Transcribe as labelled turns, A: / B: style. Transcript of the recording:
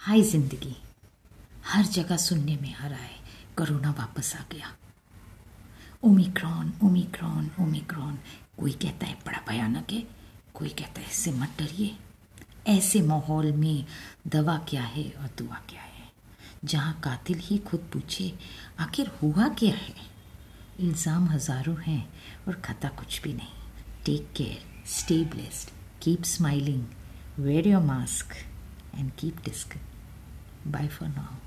A: हाय ज़िंदगी। हर जगह सुनने में आ रहा है, कोरोना वापस आ गया। Omicron omicron omicron. कोई कहता है बड़ा भयानक है, कोई कहता है इससे मत डरिए। ऐसे माहौल में दवा क्या है और दुआ क्या है? जहाँ कातिल ही खुद पूछे, आखिर हुआ क्या है? इल्ज़ाम हज़ारों हैं और खता कुछ भी नहीं। Take care stay blessed keep smiling wear your mask and keep disc. Bye for now.